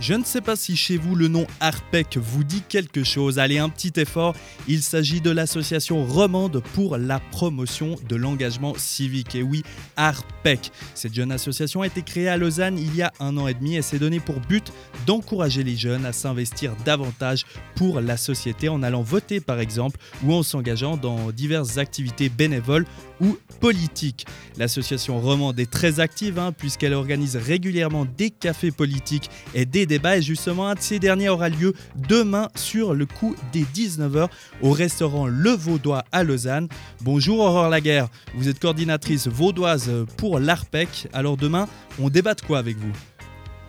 Je ne sais pas si chez vous le nom ARPEC vous dit quelque chose. Allez, un petit effort. Il s'agit de l'association romande pour la promotion de l'engagement civique. Et oui, ARPEC. Cette jeune association a été créée à Lausanne il y a un an et demi et s'est donnée pour but d'encourager les jeunes à s'investir davantage pour la société en allant voter par exemple ou en s'engageant dans diverses activités bénévoles ou politiques. L'association romande est très active hein, puisqu'elle organise régulièrement des cafés politiques et des débats et justement un de ces derniers aura lieu demain sur le coup des 19h au restaurant Le Vaudois à Lausanne. Bonjour Aurore Laguerre, vous êtes coordinatrice vaudoise pour l'ARPEC. Alors demain, on débat de quoi avec vous?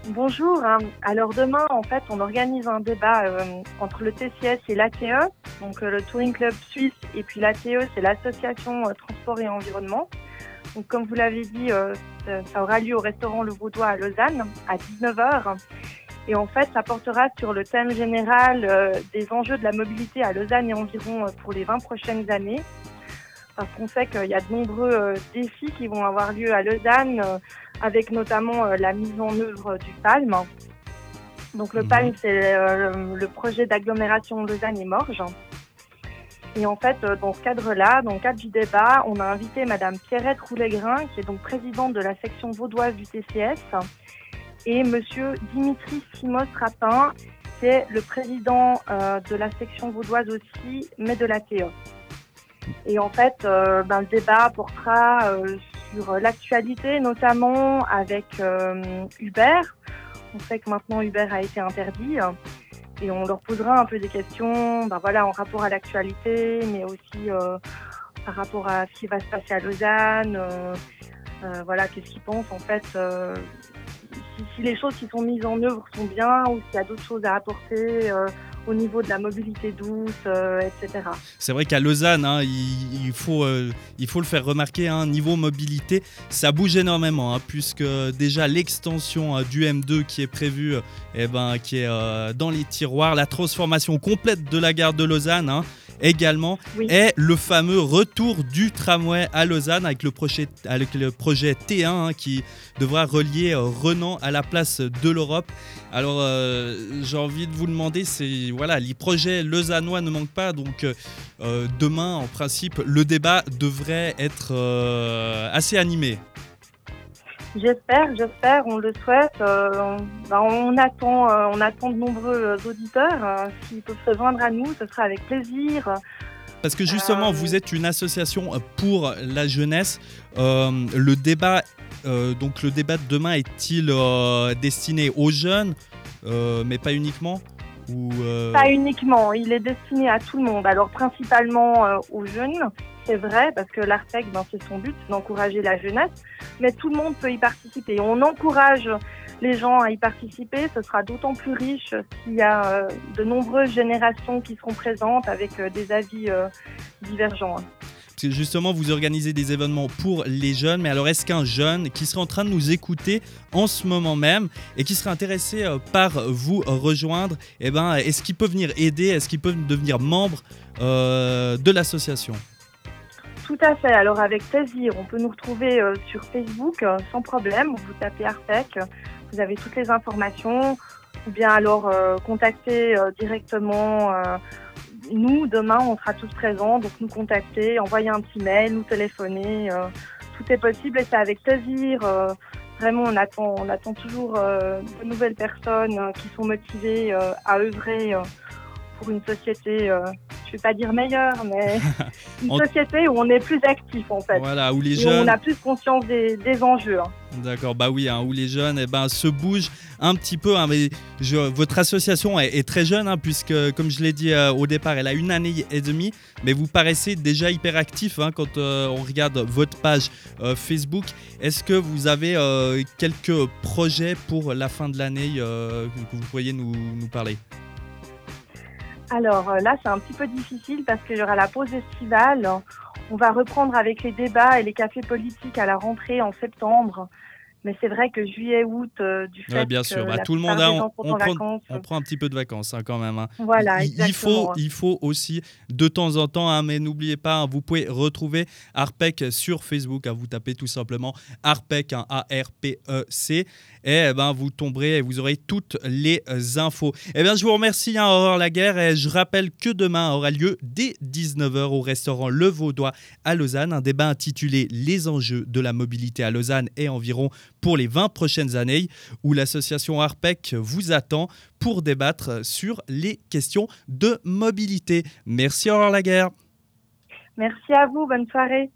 Bonjour. Hein. Alors demain, en fait, on organise un débat euh, entre le TCS et l'ATE, donc euh, le Touring Club Suisse, et puis l'ATE, c'est l'association euh, Transport et Environnement. Donc comme vous l'avez dit, ça aura lieu au restaurant Le Vaudois à Lausanne à 19h. Et en fait, ça portera sur le thème général euh, des enjeux de la mobilité à Lausanne et environ euh, pour les 20 prochaines années. Parce qu'on sait qu'il y a de nombreux euh, défis qui vont avoir lieu à Lausanne, avec notamment la mise en œuvre du PALM. Donc le PALM, mhm. c'est le projet d'agglomération Lausanne et Morges. Et en fait, dans ce cadre-là, dans le cadre du débat, on a invité Madame Pierrette Roulegrin, qui est donc présidente de la section vaudoise du TCS, et Monsieur Dimitri Simos Rapin, qui est le président euh, de la section vaudoise aussi, mais de la TE. Et en fait, euh, ben, le débat portera euh, sur l'actualité, notamment avec Uber. On sait que maintenant Uber a été interdit et on leur posera un peu des questions, ben, voilà, en rapport à l'actualité, mais aussi par rapport à ce qui va se passer à Lausanne. voilà, qu'est-ce qu'ils pensent en fait si, les choses qui sont mises en œuvre sont bien ou s'il y a d'autres choses à apporter euh, au niveau de la mobilité douce, euh, etc. C'est vrai qu'à Lausanne, hein, il, faut, euh, il faut le faire remarquer, hein, niveau mobilité, ça bouge énormément, hein, puisque déjà l'extension du M2 qui est prévue, eh ben, qui est dans les tiroirs, la transformation complète de la gare de Lausanne également est le fameux retour du tramway à Lausanne avec le projet, avec le projet T1 hein, qui devra relier euh, Renan à la place de l'Europe. Alors euh, j'ai envie de vous demander, c'est voilà, les projets lausannois ne manquent pas, donc euh, demain en principe le débat devrait être assez animé. J'espère, j'espère, on le souhaite. Euh, bah, on attend, euh, on attend de nombreux euh, auditeurs. S'ils peuvent se joindre à nous, ce sera avec plaisir. Parce que justement, vous êtes une association pour la jeunesse. le débat, donc le débat de demain est-il destiné aux jeunes, mais pas uniquement ou Pas uniquement, il est destiné à tout le monde. Alors principalement aux jeunes, c'est vrai, parce que l'ARTEC, ben, c'est son but, d'encourager la jeunesse, mais tout le monde peut y participer. On encourage les gens à y participer, ce sera d'autant plus riche s'il y a euh, de nombreuses générations qui seront présentes avec euh, des avis euh, divergents. Justement, vous organisez des événements pour les jeunes, mais alors est-ce qu'un jeune qui serait en train de nous écouter en ce moment même et qui serait intéressé par vous rejoindre, eh ben, est-ce qu'il peut venir aider, est-ce qu'il peut devenir membre de l'association? Tout à fait. Alors avec plaisir, on peut nous retrouver euh, sur Facebook euh, sans problème. Vous tapez Artec, vous avez toutes les informations. Ou bien alors euh, contacter directement nous. Demain, on sera tous présents. Donc nous contacter, envoyer un petit mail, nous téléphoner. tout est possible et c'est avec plaisir. Vraiment, on attend, on attend toujours de nouvelles personnes qui sont motivées à œuvrer pour une société je vais pas dire meilleure, mais une société où on est plus actif en fait. Voilà, où les jeunes. on a plus conscience des, enjeux. Hein. D'accord, bah oui, hein, où les jeunes eh ben, se bougent un petit peu. Hein, mais je, votre association est, très jeune, hein, puisque, comme je l'ai dit euh, au départ, elle a une année et demie. Mais vous paraissez déjà hyper actif quand euh, on regarde votre page euh, Facebook. Est-ce que vous avez quelques projets pour la fin de l'année que vous pourriez nous, nous parler? Alors euh, là, c'est un petit peu difficile parce qu'il y aura la pause estivale. On va reprendre avec les débats et les cafés politiques à la rentrée en septembre. Mais c'est vrai que juillet-août, euh, du fait Ouais, bien sûr. que Bah, tout le monde, des on, on en prend, vacances. on prend un petit peu de vacances hein, quand même. hein. Voilà, Il- il, faut, il faut aussi de temps en temps, hein, mais n'oubliez pas, vous pouvez retrouver Arpec sur Facebook. vous tapez tout simplement Arpec, A-R-P-E-C, et eh ben, vous tomberez et vous aurez toutes les euh, infos. Eh bien, je vous remercie, hein, Aurore Laguerre, et je rappelle que demain aura lieu dès 19h au restaurant Le Vaudois à Lausanne, un débat intitulé Les enjeux de la mobilité à Lausanne et environ pour les 20 prochaines années, où l'association Arpec vous attend pour débattre sur les questions de mobilité. Merci Aurore Laguerre. Merci à vous, bonne soirée.